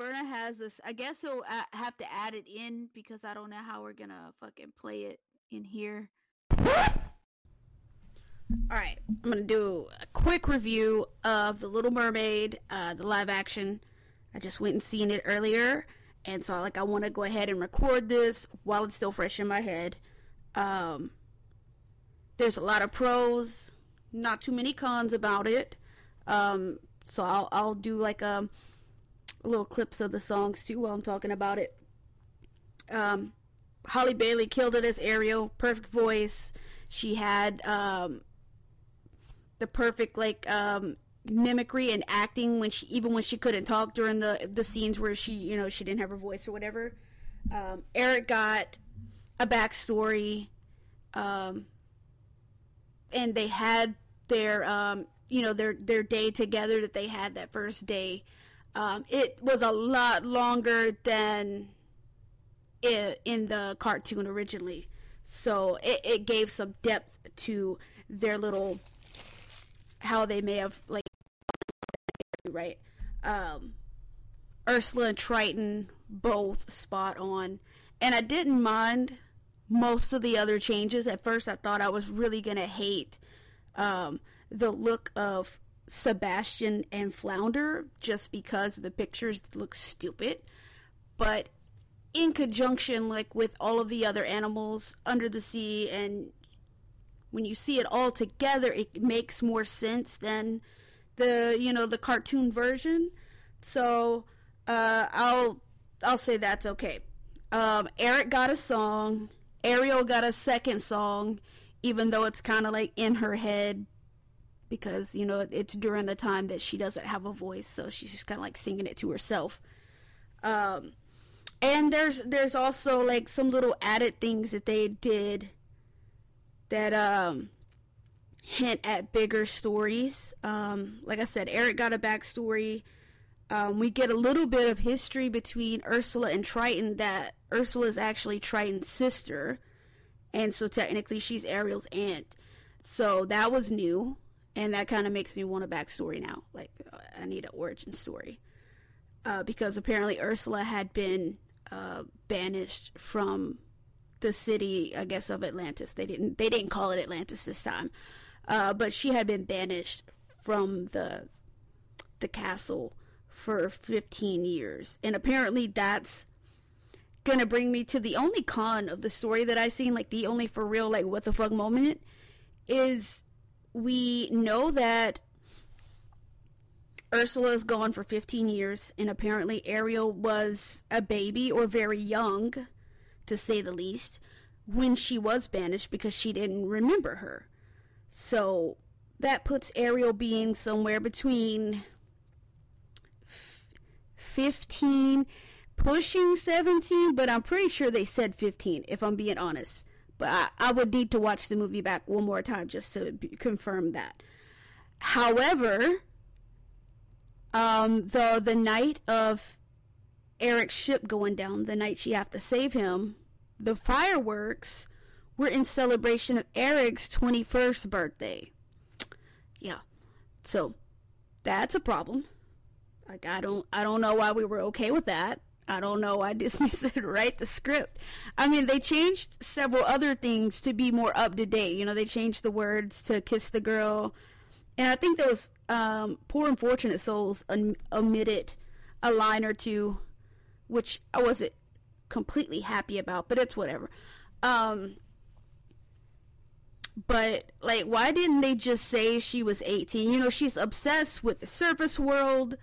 Berna has this. I guess he'll uh, have to add it in because I don't know how we're gonna fucking play it in here. All right, I'm gonna do a quick review of The Little Mermaid, uh, the live action. I just went and seen it earlier, and so like I want to go ahead and record this while it's still fresh in my head. Um, there's a lot of pros, not too many cons about it. Um, so I'll I'll do like a, a little clips of the songs too while I'm talking about it. Um, Halle Bailey killed it as Ariel, perfect voice. She had um, the perfect like um, mimicry and acting when she even when she couldn't talk during the the scenes where she you know she didn't have her voice or whatever. Um, Eric got a backstory, um, and they had their um, you know their their day together that they had that first day. Um, it was a lot longer than it, in the cartoon originally, so it, it gave some depth to their little how they may have like right? Um ursula and triton both spot on. And i didn't mind most of the other changes. At first i thought i was really gonna hate um the look of sebastian and flounder just because the pictures look stupid. But in conjunction like with all of the other animals under the sea and when you see it all together it makes more sense than the you know the cartoon version. So uh, i'll i'll say that's okay. Um, eric got a song. Ariel got a second song even though it's kind of like in her head because you know it's during the time that she doesn't have a voice so she's just kind of like singing it to herself um, and there's there's also like some little added things that they did that um hint at bigger stories. Um, like I said, Eric got a backstory. Um, we get a little bit of history between Ursula and Triton that Ursula is actually Triton's sister, and so technically she's Ariel's aunt. So that was new, and that kind of makes me want a backstory now. Like I need an origin story uh, because apparently Ursula had been uh, banished from the city, I guess, of Atlantis. They didn't they didn't call it Atlantis this time, uh, but she had been banished from the the castle for 15 years, and apparently that's gonna bring me to the only con of the story that I seen, like the only for real like what the fuck moment is we know that Ursula is gone for 15 years, and apparently Ariel was a baby or very young, to say the least, when she was banished because she didn't remember her. So that puts Ariel being somewhere between 15, pushing 17, but I'm pretty sure they said 15, if I'm being honest. But I, I would need to watch the movie back one more time just to be, confirm that. However, um, the night of Eric's ship going down, the night she have to save him, the fireworks were in celebration of Eric's 21st birthday. Yeah. So, that's a problem. Like I don't I don't know why we were okay with that. I don't know why Disney said write the script. I mean, they changed several other things to be more up to date. You know, they changed the words to kiss the girl. And I think those um, poor unfortunate souls omitted a line or two, which I wasn't completely happy about, but it's whatever. Um, but like, why didn't they just say she was 18? You know, she's obsessed with the surface world.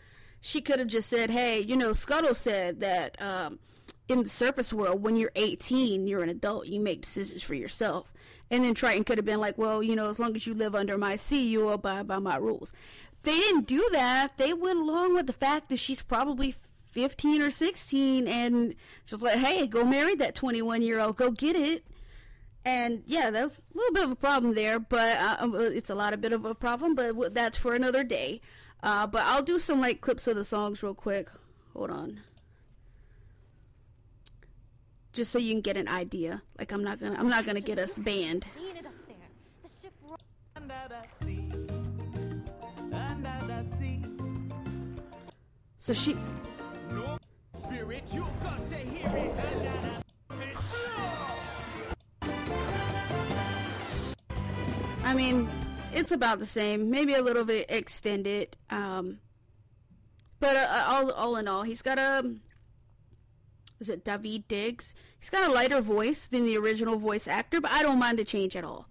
She could have just said, "Hey, you know, Scuttle said that um, in the surface world, when you're 18, you're an adult. You make decisions for yourself." And then Triton could have been like, "Well, you know, as long as you live under my sea, you abide by my rules." They didn't do that. They went along with the fact that she's probably 15 or 16 and just like, "Hey, go marry that 21 year old. Go get it." And yeah, that's a little bit of a problem there, but uh, it's a lot of bit of a problem, but that's for another day. Uh, but I'll do some like clips of the songs real quick. Hold on. Just so you can get an idea. Like I'm not gonna I'm not gonna get us banned. So she hear it. You got to hear it. I mean, it's about the same, maybe a little bit extended. Um, but uh, all all in all, he's got a is it Daveed Diggs? He's got a lighter voice than the original voice actor, but I don't mind the change at all.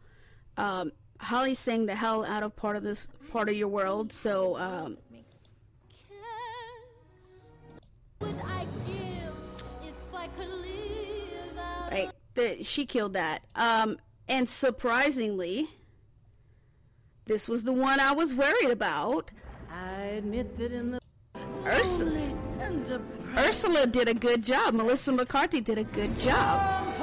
Um, Halle sang the hell out of part of this part of your world, so um, right, the, she killed that. Um, and surprisingly, this was the one I was worried about. I admit that in the Ursula. Ursula did a good job. Melissa McCarthy did a good job.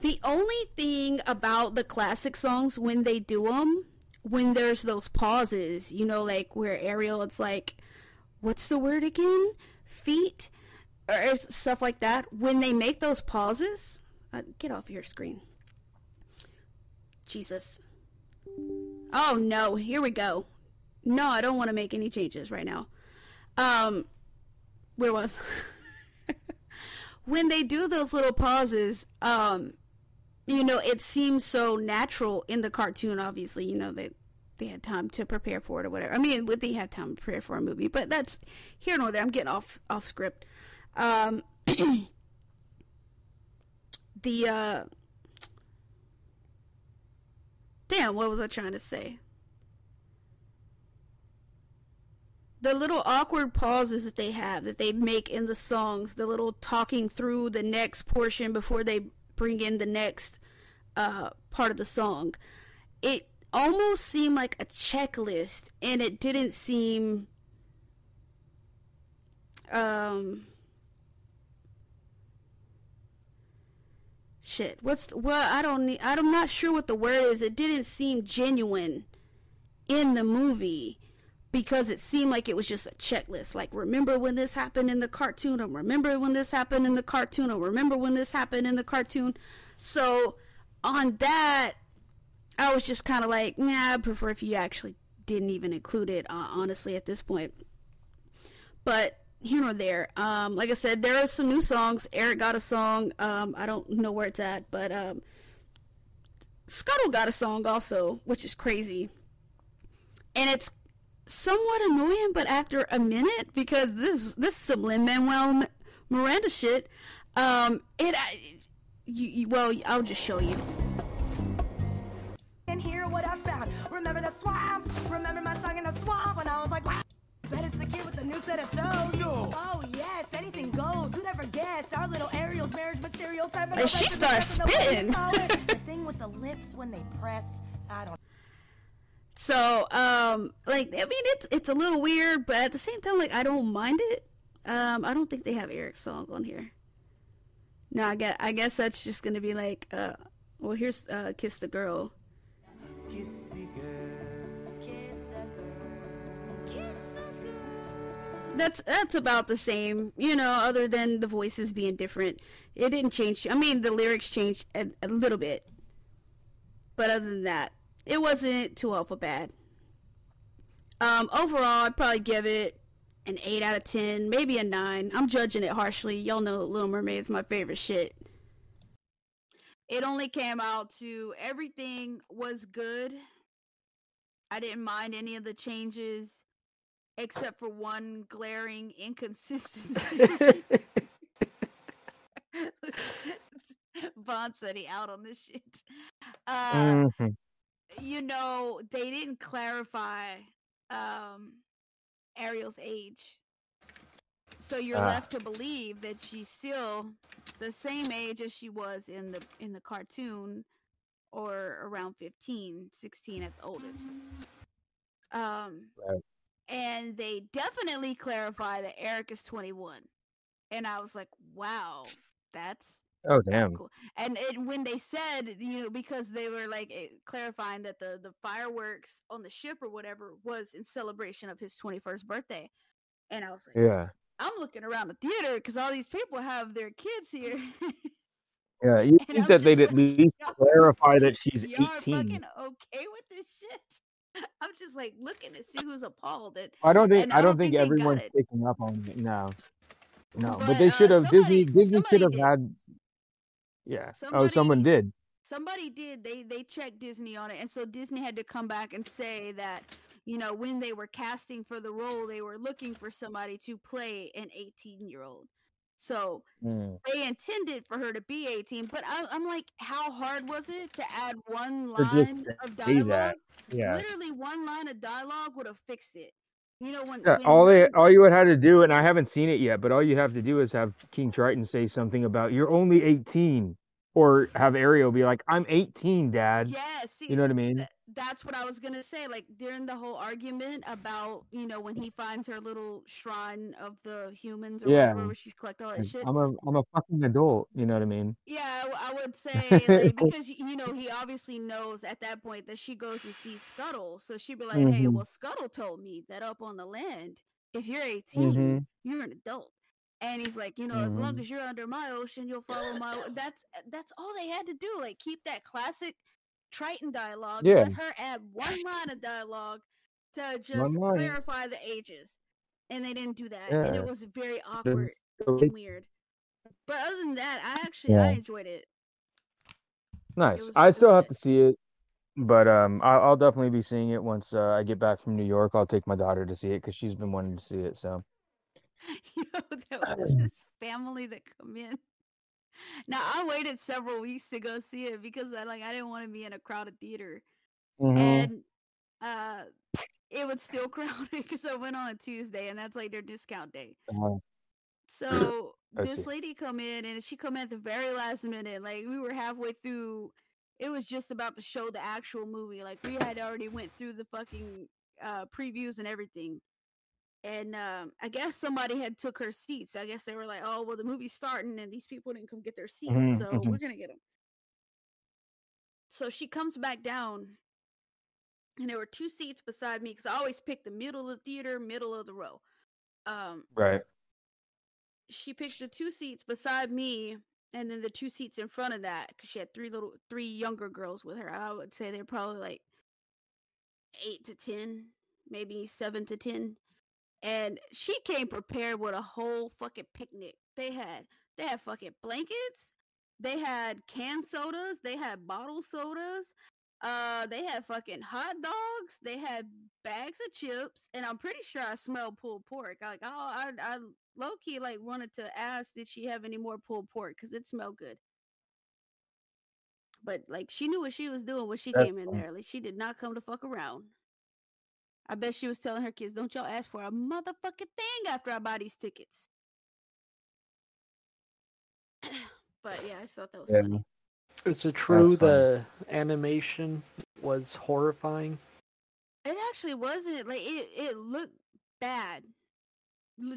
The only thing about the classic songs when they do them, when there's those pauses, you know, like where Ariel, it's like, what's the word again? Feet? Or stuff like that. When they make those pauses, uh, get off your screen. Jesus. Oh no, here we go. No, I don't want to make any changes right now. Um, where was? when they do those little pauses, um, you know, it seems so natural in the cartoon. Obviously, you know they they had time to prepare for it or whatever. I mean, would they have time to prepare for a movie? But that's here nor there. I'm getting off off script. Um, the uh, damn, what was I trying to say? the little awkward pauses that they have that they make in the songs, the little talking through the next portion before they bring in the next uh, part of the song, it almost seemed like a checklist, and it didn't seem. Um. Shit. What's the? I don't need. I'm not sure what the word is. It didn't seem genuine in the movie because it seemed like it was just a checklist. Like, remember when this happened in the cartoon, or remember when this happened in the cartoon, or remember when this happened in the cartoon. So, on that, I was just kind of like, nah, I prefer if you actually didn't even include it, uh, honestly, at this point. But here or there, um, like I said, there are some new songs. Eric got a song. Um, I don't know where it's at, but um, Scuttle got a song also, which is crazy. And it's somewhat annoying, but after a minute, because this this is some Lin Manuel Miranda shit. Um, it, I, you, you, well, I'll just show you. And hear what I found. Remember the swamp? Remember my song in the swamp it's the kid with the new set of toes. No. Oh yes, anything goes. Who'd ever guess? Our little Ariel's marriage material type of. And she starts spitting. the thing with the lips when they press. I don't. So, um, like, I mean, it's it's a little weird, but at the same time, like, I don't mind it. Um, I don't think they have Eric's song on here. No, I guess I guess that's just gonna be like, uh, well, here's uh, "Kiss the Girl." Kiss the girl. That's that's about the same, you know, other than the voices being different. It didn't change. I mean, the lyrics changed a, a little bit, but other than that, it wasn't too awful bad. Um, overall, I'd probably give it an 8 out of 10, maybe a 9. I'm judging it harshly. Y'all know Little Mermaid is my favorite shit. It only came out to everything was good. I didn't mind any of the changes except for one glaring inconsistency. Vaughn said he out on this shit. Uh, Mhm. you know, they didn't clarify um Ariel's age. So you're Ah. left to believe that she's still the same age as she was in the in the cartoon or around 15, 16 at the oldest. Um Right. And they definitely clarify that Eric is 21. And I was like, "Wow, that's Oh damn. cool. And it, when they said, you know, because they were like eh, clarifying that the the fireworks on the ship or whatever was in celebration of his 21st birthday, and I was like, Yeah. I'm looking around the theater because all these people have their kids here. Yeah. You think that they'd just at least clarify that she's Y'all are 18. fucking okay with this shit? I'm just like looking to see who's appalled. And I don't think I I don't don't think think everyone's picking up on it. No, no, but, But, they uh, should have. Disney Disney should have had. Yeah. oh, someone did. somebody did they they checked disney on it and so disney had to come back and say that you know when they were casting for the role they were looking for somebody to play an 18 year old so Mm. they intended for her to be 18 but I, i'm like how hard was it to add one line of dialogue Yeah. literally one line of dialogue would have fixed it you know when, Yeah, when all they all you would have to do, and I haven't seen it yet, but all you have to do is have King Triton say something about you're only 18, or have Ariel be like, "I'm 18, Dad." yeah You know what I mean? th- that's what I was gonna say. Like during the whole argument about you know when he finds her little shrine of the humans or Yeah. whatever, where she's collect all that shit. I'm a I'm a fucking adult. You know what I mean? Yeah, I would say like, because you know he obviously knows at that point that she goes and sees Scuttle, so she'd be like, "Hey, Mhm. well, Scuttle told me that up on the land, if you're 18, Mhm. you're an adult." And he's like, you know, as long Mhm. as you're under my ocean, you'll follow my. o-" That's that's all they had to do. Like keep that classic Triton dialogue. Yeah. Let her add one line of dialogue to just clarify the ages, and they didn't do that, and it was very awkward and weird. But other than that, I actually I enjoyed it. Nice. was- I still have to see it, but um, I, I'll definitely be seeing it once uh, I get back from New York. I'll take my daughter to see it because she's been wanting to see it. So you know, there was this family that come in. Now I waited several weeks to go see it because I like I didn't want to be in a crowded theater, Mhm. and uh, it was still crowded because I went on a Tuesday, and that's like their discount day. Uh, So this lady come in, and she come in at the very last minute. Like we were halfway through. It was just about to show the actual movie. Like we had already went through the fucking uh, previews and everything. And um, I guess somebody had took her seats. I guess they were like, "Oh, well, the movie's starting, and these people didn't come get their seats, Mhm, so mhm. we're gonna get them." So she comes back down, and there were two seats beside me because I always pick the middle of the theater, middle of the row. Um, right. she picked the two seats beside me and then the two seats in front of that because she had three little three younger girls with her i would say they're probably like eight to ten maybe seven to ten and she came prepared with a whole fucking picnic. They had they had fucking blankets they had canned sodas they had bottle sodas uh they had fucking hot dogs they had bags of chips and i'm pretty sure i smelled pulled pork. I like oh i i low key like wanted to ask did she have any more pulled pork? Because it smelled good. But like she knew what she was doing when she That's came in fun. there. Like she did not come to fuck around i bet she was telling her kids don't y'all ask for a motherfucking thing after i buy these tickets but yeah i just thought that was Yeah. funny Is it true funny. the animation was horrifying? It actually wasn't like it. It looked bad,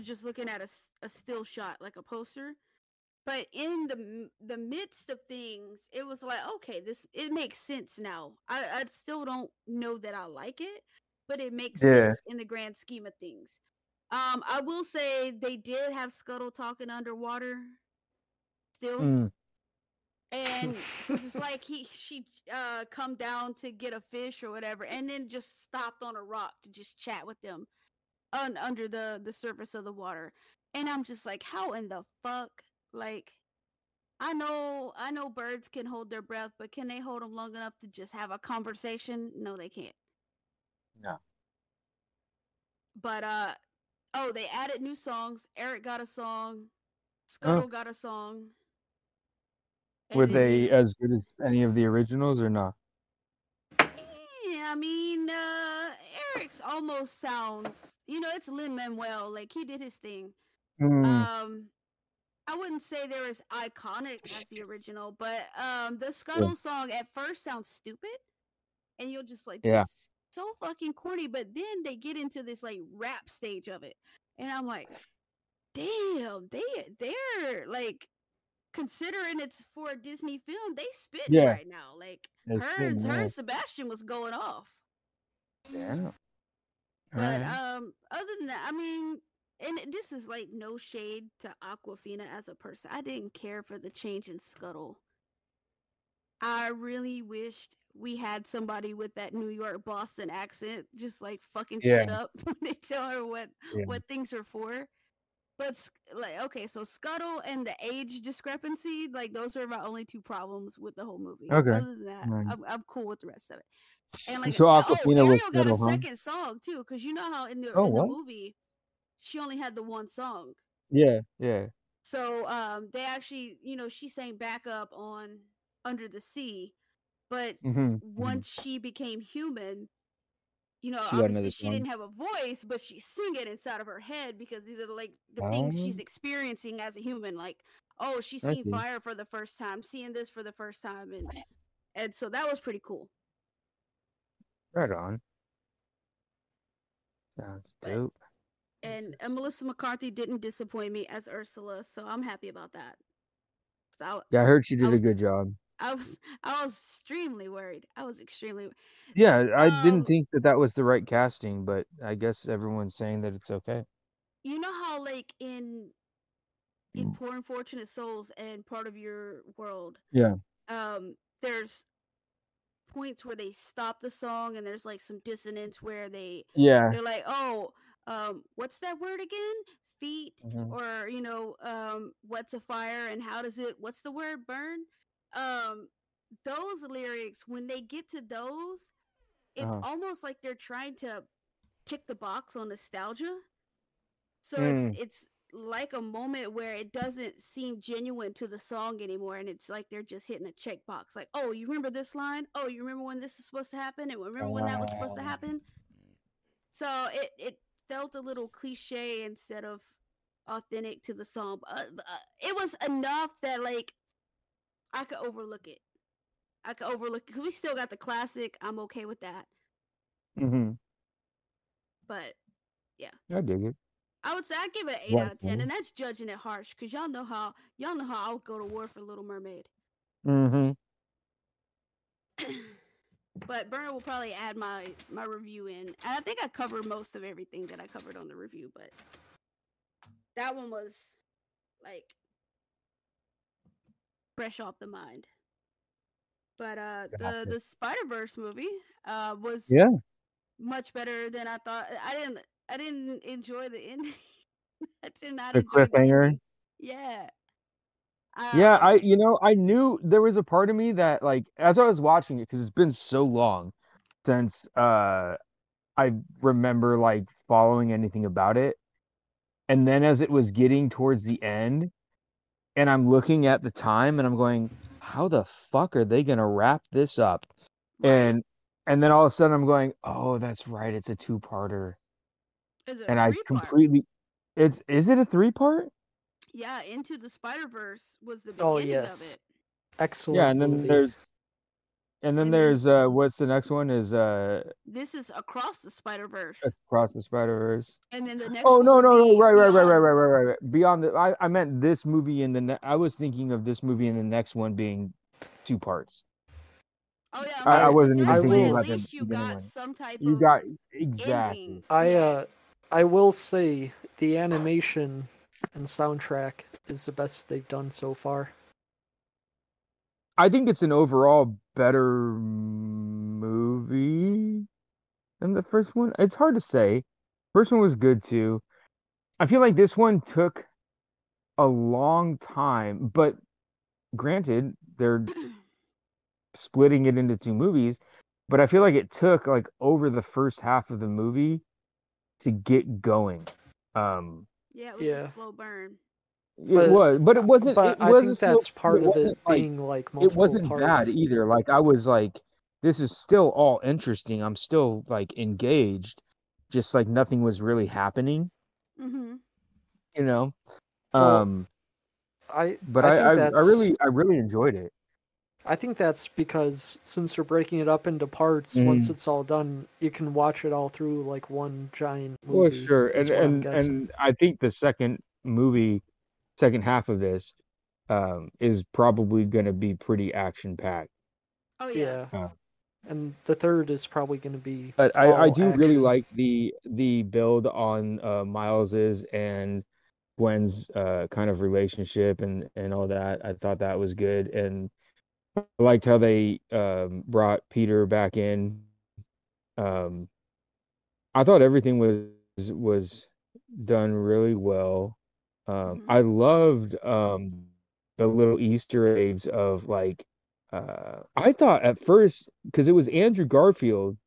just looking at a, a still shot like a poster. But in the the midst of things, it was like okay, this it makes sense now. I I still don't know that I like it, but it makes Yeah. sense in the grand scheme of things. Um, I will say they did have Scuttle talking underwater. Still, Mm. and it's like he she uh come down to get a fish or whatever and then just stopped on a rock to just chat with them un- under the the surface of the water and i'm just like how in the fuck like i know i know birds can hold their breath but can they hold them long enough to just have a conversation no they can't No. but uh oh they added new songs eric got a song scuttle got a song Were they as good as any of the originals or not? Yeah, I mean, uh, Eric's almost sounds, you know, it's Lin Manuel. Like he did his thing. Mm. Um, I wouldn't say they're as iconic as the original, but um, the Scuttle song at first sounds stupid, and you'll just like, Yeah. this is so fucking corny. But then they get into this like rap stage of it, and I'm like, damn, they they're like. Considering it's for a Disney film, they spit Yeah. right now. Like her, spitting, and- her yeah. Sebastian was going off. Yeah. But Alright. um, other than that, I mean, and this is like no shade to Awkwafina as a person. I didn't care for the change in Scuttle. I really wished we had somebody with that New York Boston accent, just like fucking shit up when they tell her what Yeah. what things are for. But like, okay, so Scuttle and the age discrepancy, like those are my only two problems with the whole movie. Okay. Other than that, Right. I'm, I'm cool with the rest of it. And like, So oh, Awkwafina was Ariel got a huh? second song too, because you know how in the Oh, in the movie, she only had the one song. Yeah, yeah. So um, they actually, you know, she sang backup on Under the Sea, but Mm-hmm. once she became human, you know, She obviously another she didn't have a voice, but she's singing it inside of her head because these are like the things she's Oh. experiencing as a human. Like, oh, she's I seen fire for the first time, seeing this for the first time, and and so that was pretty cool. Right on. Sounds But- dope. And, and Melissa McCarthy didn't disappoint me as Ursula, so I'm happy about that. 'Cause I, Yeah, I heard she did a was- good job. I was I was extremely worried. I was extremely Yeah, I Um, didn't think that that was the right casting, but I guess everyone's saying that it's okay. you know how like in in Mm. poor unfortunate souls and part of your world Yeah. um there's points where they stop the song and there's like some dissonance where they Yeah. they're like oh um what's that word again feet Mhm. or you know um what's a fire and how does it what's the word burn um those lyrics when they get to those it's Uh-huh. almost like they're trying to tick the box on nostalgia. So Mm. it's it's like a moment where it doesn't seem genuine to the song anymore and it's like they're just hitting a checkbox like oh you remember this line? Oh you remember when this is supposed to happen? And remember when that was supposed to happen? So it it felt a little cliche instead of authentic to the song uh, but, uh, it was enough that like i could overlook it i could overlook because we still got the classic i'm okay with that Mm-hmm. but yeah, I dig it. I would say I give it an eight Right, out of ten, mhm. and that's judging it harsh because y'all know how y'all know how I would go to war for Little Mermaid. Mm-hmm. but Burner will probably add my my review in. And I think I covered most of everything that I covered on the review, but that one was like fresh off the mind. But uh the the Spider Verse movie uh was Yeah. much better than I thought. I didn't I didn't enjoy the ending. I did not The cliffhanger? ending. Yeah. Yeah, Um, I you know I knew there was a part of me that like as I was watching it because it's been so long since uh I remember like following anything about it, and then as it was getting towards the end, and I'm looking at the time and I'm going, how the fuck are they gonna wrap this up? right. And and then all of a sudden I'm going, oh that's right, it's a two parter, Is it and I completely, it's is it a three part? Yeah, Into the Spider Verse was the Oh, beginning yes. of it. Excellent. Yeah, and then movie. there's and then And then- there's uh what's the next one is uh This is Across the Spider Verse, Across the Spider Verse. and then the next. Oh one no no no right right right right right right right right beyond the I, I meant this movie and the ne- I was thinking of this movie and the next one being two parts. Oh yeah, I, I wasn't even thinking way, about at the least you got one. some type You of got exactly. ending. I uh I will say the animation and soundtrack is the best they've done so far. I think it's an overall better movie than the first one. It's hard to say. First one was good too. I feel like this one took a long time, but granted, they're splitting it into two movies, but I feel like it took like over the first half of the movie to get going. Um yeah, it was Yeah. a slow burn. It But- was, but it wasn't But it I was a think slow- that's part it of it like, being like multiple it wasn't parts. bad either. Like I was like, this is still all interesting. I'm still like engaged. Just like nothing was really happening, Mm-hmm. you know. Well, Um, I but I, I, I, I, really I really enjoyed it. I think that's because since they're breaking it up into parts, once Mm. it's all done, you can watch it all through like one giant Well, sure, and and and I think the second movie, second half of this, um, is probably going to be pretty action packed. Oh yeah. yeah. Uh. And the third is probably going to be. But I, I all do really like the the build on uh, Miles's and Gwen's uh, kind of relationship and and all that. I thought that was good, and I liked how they um, brought Peter back in. Um, I thought everything was was done really well. Um, Mhm. I loved um, the little Easter eggs of like uh, I thought at first because it was Andrew Garfield,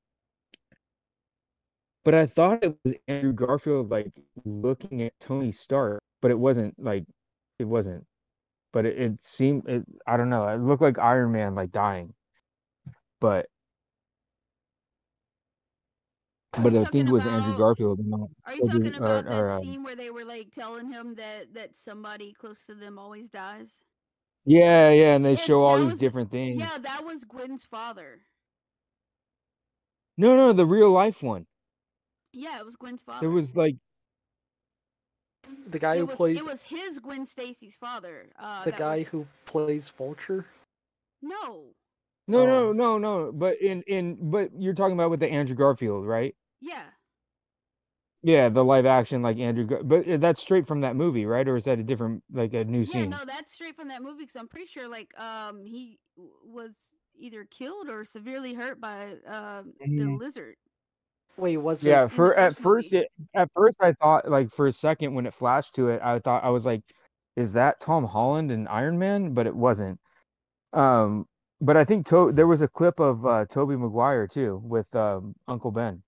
but I thought it was Andrew Garfield like looking at Tony Stark, but it wasn't like it wasn't. But it, it seemed it I don't know, it looked like Iron Man like dying. But Are but you I think it was Andrew about- Garfield, not Are you talking or- about that or, um, scene where they were like telling him that that somebody close to them always dies? Yeah, yeah, and they Yes, show all these was- different things. Yeah, that was Gwen's father. No, no, the real life one. Yeah, it was Gwen's father. There was like The guy it who was, played it was his Gwen Stacy's father. Uh, the guy was- who plays Vulture. No. no, Oh. no, no, no. But in in but you're talking about with the Andrew Garfield, right? Yeah. Yeah, the live action like Andrew, Gar- but uh, that's straight from that movie, right? Or is that a different like a new Yeah, scene? no, that's straight from that movie. Because I'm pretty sure, like, um, he was either killed or severely hurt by um the Mhm. lizard. Wait, was Yeah, it? the for at first first it at first I thought like for a second when it flashed to it, I thought I was like, is that Tom Holland and Iron Man? But it wasn't. Um, but I think to there was a clip of uh Tobey Maguire too with um Uncle Ben.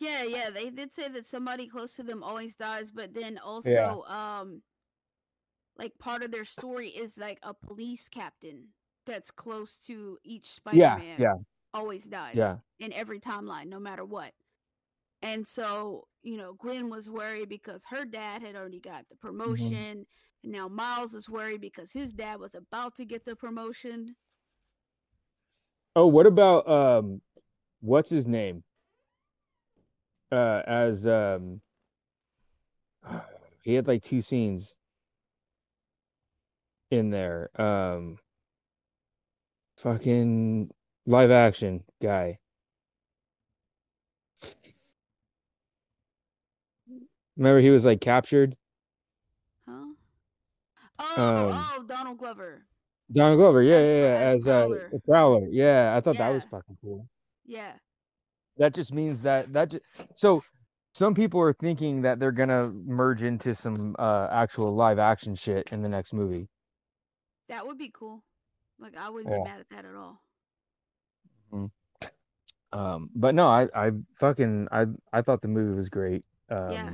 Yeah, yeah, they did say that somebody close to them always dies, but then also, um, like part of their story is like a police captain that's close to each Yeah, Spider-Man yeah, yeah. always dies yeah. in every timeline, no matter what. And so, you know, Gwen was worried because her dad had already got the promotion, and now Miles is worried because his dad was about to get the promotion. Oh, what about um what's his name? Uh as um he had like two scenes in there. Um fucking live action guy. Remember he was like captured? Huh? Oh, Um, oh, Donald Glover. Donald Glover, yeah, As yeah, yeah, as as uh Prowler. Prowler. Yeah, I thought that was fucking cool. Yeah. That just means that that ju- so some people are thinking that they're gonna merge into some uh actual live action shit in the next movie. That would be cool. Like I wouldn't Yeah. be mad at that at all. Um, but no, I I fucking I I thought the movie was great. Um, yeah.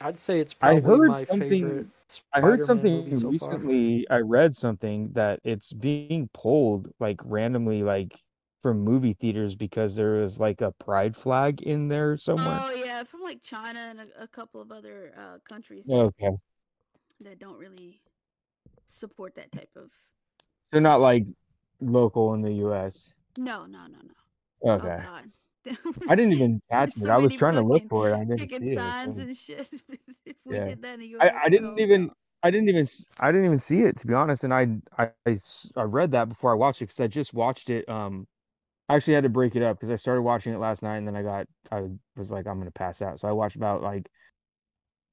I'd say it's probably I probably heard my something- favorite. I heard something movie so far. recently. I read something that it's being pulled like randomly, like from movie theaters because there was like a pride flag in there somewhere. Oh yeah, from like China and a, a couple of other uh, countries that, Okay, that don't really support that type of. They're not like local in the U.S. No, no, no, no. Okay, Oh I didn't even catch it. so I was trying to look for it. I didn't see it. signs so- and shit. if we Yeah. did that in the US, I, I didn't oh, even. I didn't even I didn't even see it to be honest and I I, I read that before I watched it because I just watched it um I actually had to break it up because I started watching it last night and then I got I was like I'm gonna pass out so I watched about like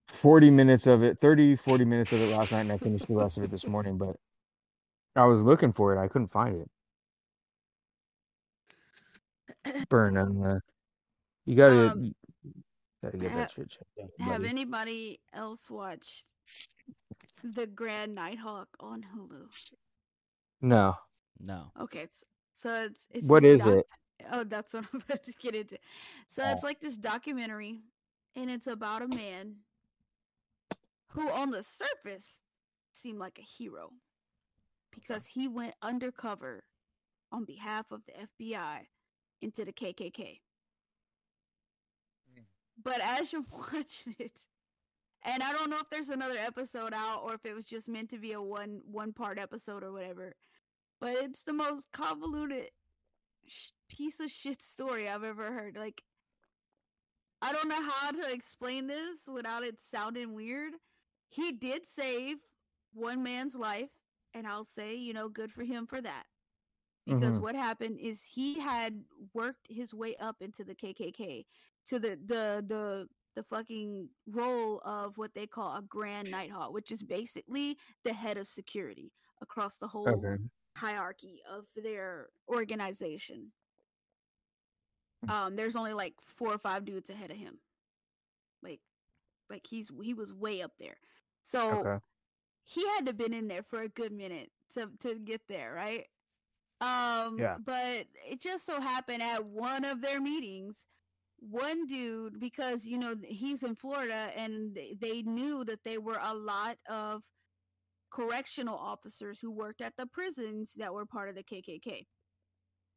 40 minutes of it 30 40 minutes of it last night and I finished the rest of it this morning but I was looking for it I couldn't find it burn on the you gotta Um, you gotta get ha- that shit checked out Have anybody else watched The Grand Nighthawk on Hulu? no No. Okay, it's, so it's it's What is it? Oh, that's what I'm about to get into. So Oh. it's like this documentary, and it's about a man who, on the surface, seemed like a hero because he went undercover on behalf of the FBI into the KKK. Mm. But as you watch it, and I don't know if there's another episode out or if it was just meant to be a one one part episode or whatever, but it's the most convoluted sh- piece of shit story I've ever heard. Like, I don't know how to explain this without it sounding weird. He did save one man's life, and I'll say, you know, good for him for that. because Mhm. what happened is he had worked his way up into the KKK to the the the the fucking role of what they call a Grand Nighthawk, which is basically the head of security across the whole Okay. Hierarchy of their organization. Mm. Um, there's only like four or five dudes ahead of him. Like, like he's he was way up there. So Okay. he had to been in there for a good minute to to get there, right? Um, Yeah. but it just so happened at one of their meetings, one dude, because you know he's in Florida, and they, they knew that they were a lot of correctional officers who worked at the prisons that were part of the KKK.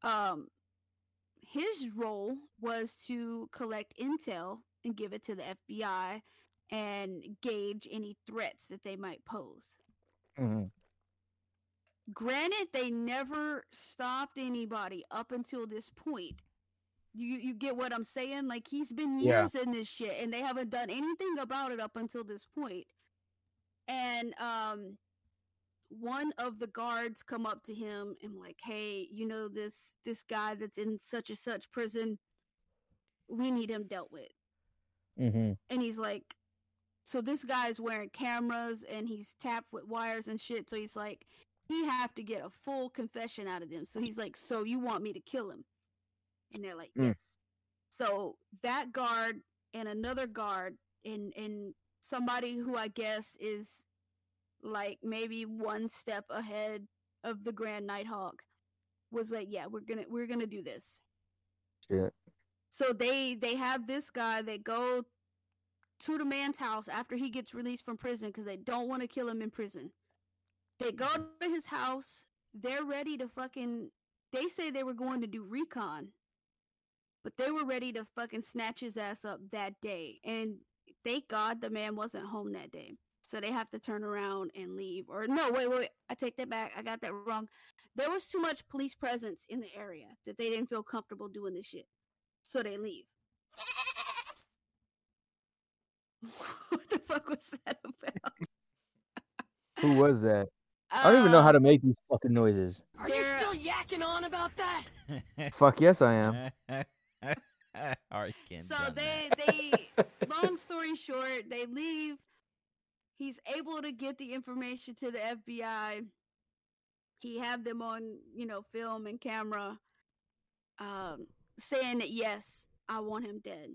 Um, his role was to collect intel and give it to the FBI and gauge any threats that they might pose. Mhm. Granted, they never stopped anybody up until this point. You you get what I'm saying? Like he's been Yeah. years in this shit, and they haven't done anything about it up until this point. And um, one of the guards come up to him and like, "Hey, you know this this guy that's in such and such prison. We need him dealt with." Mhm. and he's like so this guy's wearing cameras and he's tapped with wires and shit so he's like he have to get a full confession out of them so he's like so you want me to kill him and they're like Mm. yes so that guard and another guard and and somebody who i guess is like maybe one step ahead of the grand nighthawk was like yeah we're gonna we're gonna do this Shit. so they they have this guy. They go to the man's house after he gets released from prison because they don't want to kill him in prison. They go to his house. They're ready to fucking. They say they were going to do recon, but they were ready to fucking snatch his ass up that day. And thank God the man wasn't home that day. So they have to turn around and leave. Or no, wait, wait, wait. I take that back. I got that wrong. There was too much police presence in the area that they didn't feel comfortable doing this shit. So they leave. what the fuck was that about? Who was that? I don't even know how to Um, make these fucking noises. Are you still yakking on about that? Fuck yes, I am. Arkin So they that. they long story short, they leave. He's able to get the information to the FBI. He have them on, you know, film and camera, um, saying that yes, I want him dead.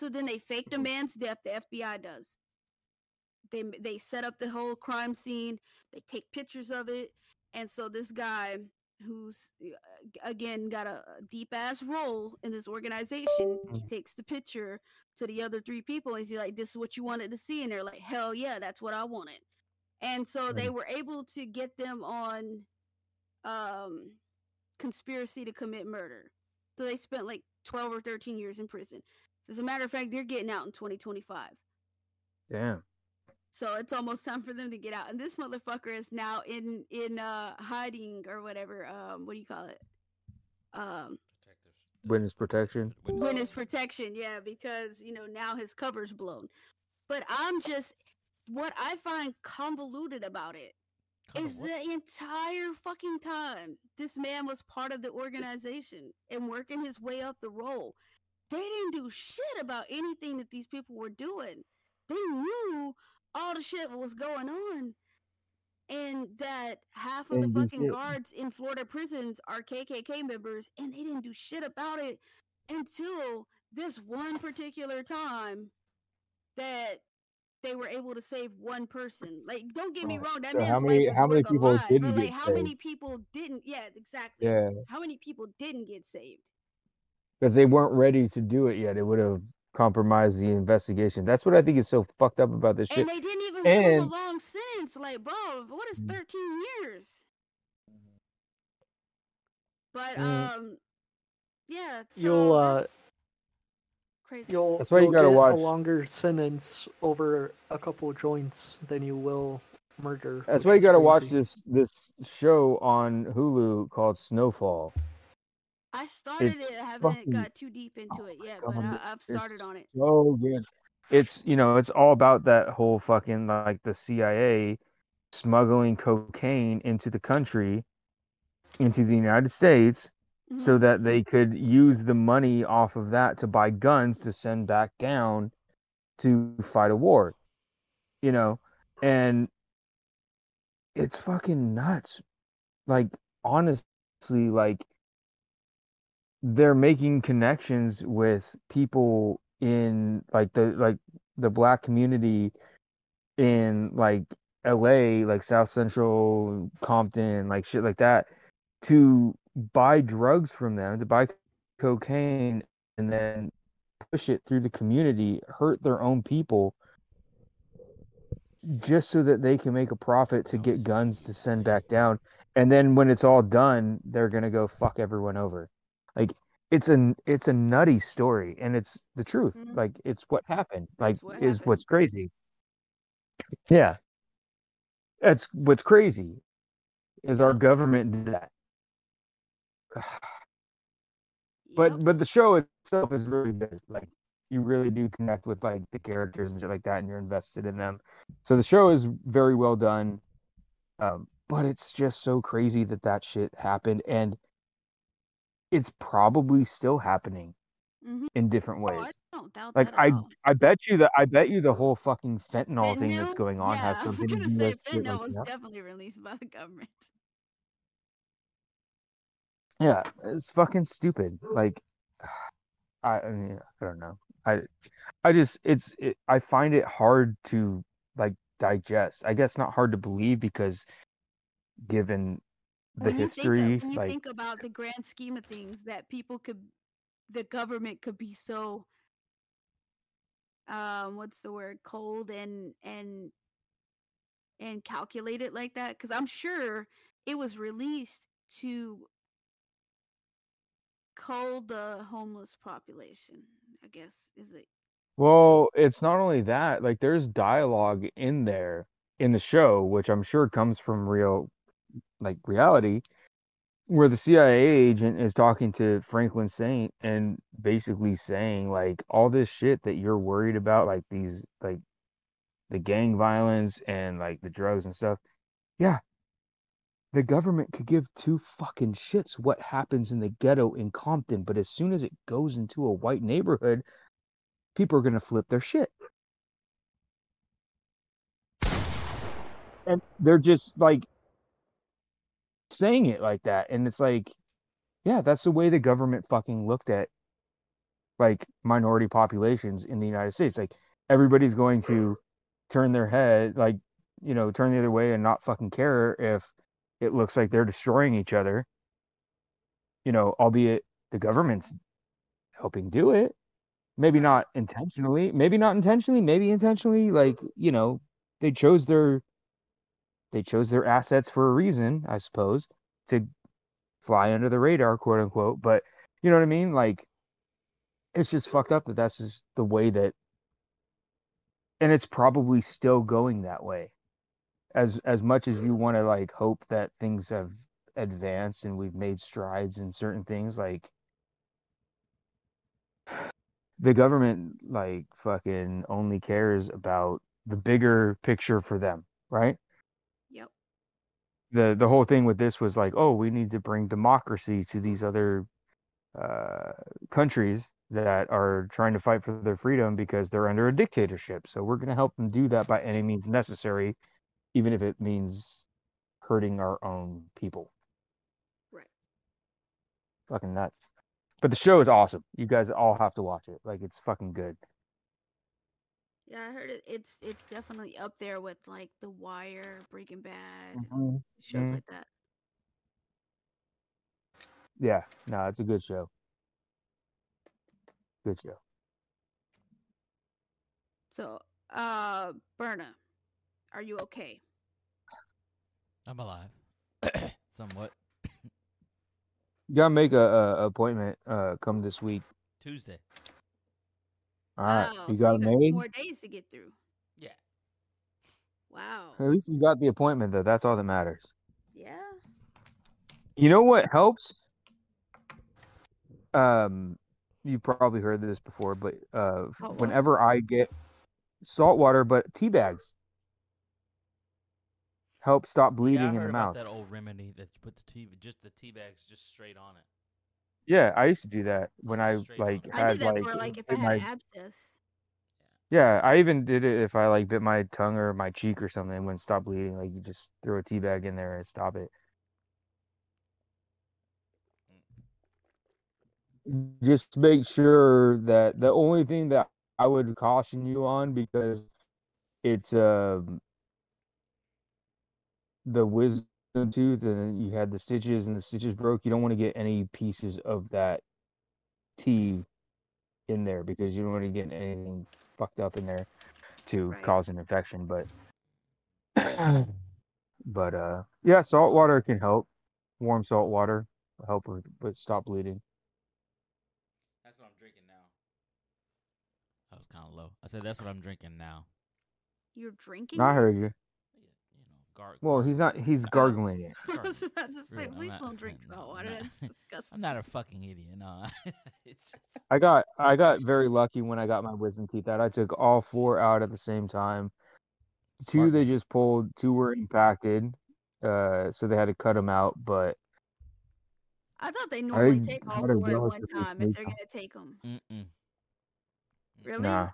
So then they fake the man's death. The FBI does. They they set up the whole crime scene. They take pictures of it, and so this guy who's again got a, a deep ass role in this organization. He takes the picture to the other three people and he's like, This is what you wanted to see. And they're like, Hell yeah, that's what I wanted. And so they were able to get them on um conspiracy to commit murder. So they spent like 12 or 13 years in prison. As a matter of fact, they're getting out in 2025. Damn. So it's almost time for them to get out. And this motherfucker is now in in uh hiding or whatever. Um what do you call it? Um Witness protection. witness protection yeah because you know now his cover's blown but i'm just what i find convoluted about it is Convo- what? the entire fucking time this man was part of the organization and working his way up the role they didn't do shit about anything that these people were doing they knew all the shit was going on and that half of the fucking it- guards in Florida prisons are KKK members, and they didn't do shit about it until this one particular time that they were able to save one person. Like, don't get me wrong, that So man's how life many- how many worth a people lot, didn't but like, get how many people didn't? Yeah, exactly. Yeah, How many people didn't get saved? because they weren't ready to do it yet. It would have compromised the investigation. That's what I think is so fucked up about this shit. And they didn't even give him a long sentence. Like, bro, what is Mm. 13 years? But Mm. um, yeah. So You'll, uh, crazy. You'll, That's why you gotta watch- a longer sentence over a couple joints than you will murder. That's why you got to watch this this show on Hulu called Snowfall. I started it's it. I haven't fucking- got too deep into oh it yet, but God, I, I've started on it. So good. It's you know it's all about that whole fucking like the CIA smuggling cocaine into the country into the United States so Mhm. that they could use the money off of that to buy guns to send back down to fight a war. You know, and it's fucking nuts. Like honestly, like they're making connections with people in like the like the black community in like LA, like South Central, Compton, like shit like that, to buy drugs from them, to buy cocaine and then push it through the community, hurt their own people just so that they can make a profit to get guns to send back down. And then when it's all done, they're gonna go fuck everyone over. Like it's a it's a nutty story and it's the truth. Mhm. Like it's what happened. Like what is happened. what's crazy. Yeah. That's what's crazy is our government did that. But Yep. but the show itself is really good. Like you really do connect with like the characters and shit like that, and you're invested in them. So the show is very well done. Um, but it's just so crazy that that shit happened, and it's probably still happening Mhm. in different Oh, ways. I don't doubt Like I all. I bet you that I bet you the whole fucking fentanyl thing that's going on yeah, has I was something to do with shit fentanyl like was that. definitely released by the government. Yeah, it's fucking stupid. Like, I, I mean, I don't know. I, I just, it's, it, I find it hard to like digest. I guess not hard to believe because, given the when history, you think when you like, think about the grand scheme of things, that people could, the government could be so, um, what's the word, cold and and and calculated like that? Because I'm sure it was released to cull the homeless population. I guess is it well, it's not only that. Like, there's dialogue in there in the show, which I'm sure comes from real, like, reality, where the CIA agent is talking to Franklin Saint and basically saying like all this shit that you're worried about, like these like the gang violence and like the drugs and stuff. Yeah. The government could give two fucking shits what happens in the ghetto in Compton, but as soon as it goes into a white neighborhood, people are gonna flip their shit. And they're just like saying it like that. And it's like, yeah, that's the way the government fucking looked at like minority populations in the United States. Like everybody's going to turn their head, like, you know, turn the other way and not fucking care if it looks like they're destroying each other. You know, albeit the government's helping do it. Maybe not intentionally, maybe not intentionally, maybe intentionally, like, you know, they chose their they chose their assets for a reason, I suppose, to fly under the radar, quote unquote. But you know what I mean? Like, it's just fucked up that that's just the way that, and it's probably still going that way. As as much as you want to like hope that things have advanced and we've made strides in certain things, like the government like fucking only cares about the bigger picture for them, right? The the whole thing with this was like, oh, we need to bring democracy to these other uh, countries that are trying to fight for their freedom because they're under a dictatorship. So we're going to help them do that by any means necessary, even if it means hurting our own people. Right. Fucking nuts. But the show is awesome. You guys all have to watch it. Like it's fucking good. Yeah, I heard it. It's it's definitely up there with like The Wire, Breaking Bad, shows mhm. like that. Yeah, no, it's a good show. Good show. So, uh, Berna, are you okay? I'm alive. Somewhat. You gotta make a, a appointment. Uh, come this week. Tuesday. All right, wow, you so got you it got made. more days to get through. Yeah. Wow. At least he's got the appointment though. That's all that matters. Yeah. You know what helps? Um, you probably heard this before, but uh, Salt water? whenever I get salt water, but tea bags. help stop Yeah, I bleeding in the about mouth. that old remedy that you put the tea, just the tea bags just straight on it. Yeah, I used to do that when I straight on. like I had did that like, for like if I bit had my abscess. yeah, I even did it if I like bit my tongue or my cheek or something and wouldn't stop bleeding. Like you just throw a tea bag in there and stop it. Just make sure that the only thing that I would caution you on because it's um the wisdom tooth and you had the stitches and the stitches broke, you don't want to get any pieces of that tea in there because you don't want to get anything fucked up in there to Right. cause an infection. But but uh yeah, salt water can help. Warm salt water will help with, with stop bleeding. That's what I'm drinking now. That was kind of low. I said that's what I'm drinking now. You're drinking. I heard you. Yeah, you know, gar- Well, he's not. He's gargling it. I was about to say, Really, I'm please not- don't drink no, salt I'm water. not- That's disgusting. I'm not a fucking idiot. No, just, I got I got very lucky when I got my wisdom teeth out. I took all four out at the same time. Two they just pulled. Two were impacted, uh, so they had to cut them out. But I thought they normally I take all four at one time if they're gonna take them. Mm-mm. Really? nah,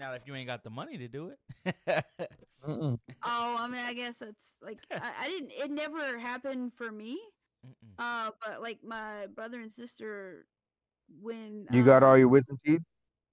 Now, if you ain't got the money to do it, Oh, I mean, I guess it's like I, I didn't. It never happened for me. Mm-mm. Uh, but like my brother and sister, when you got um, all your wisdom teeth.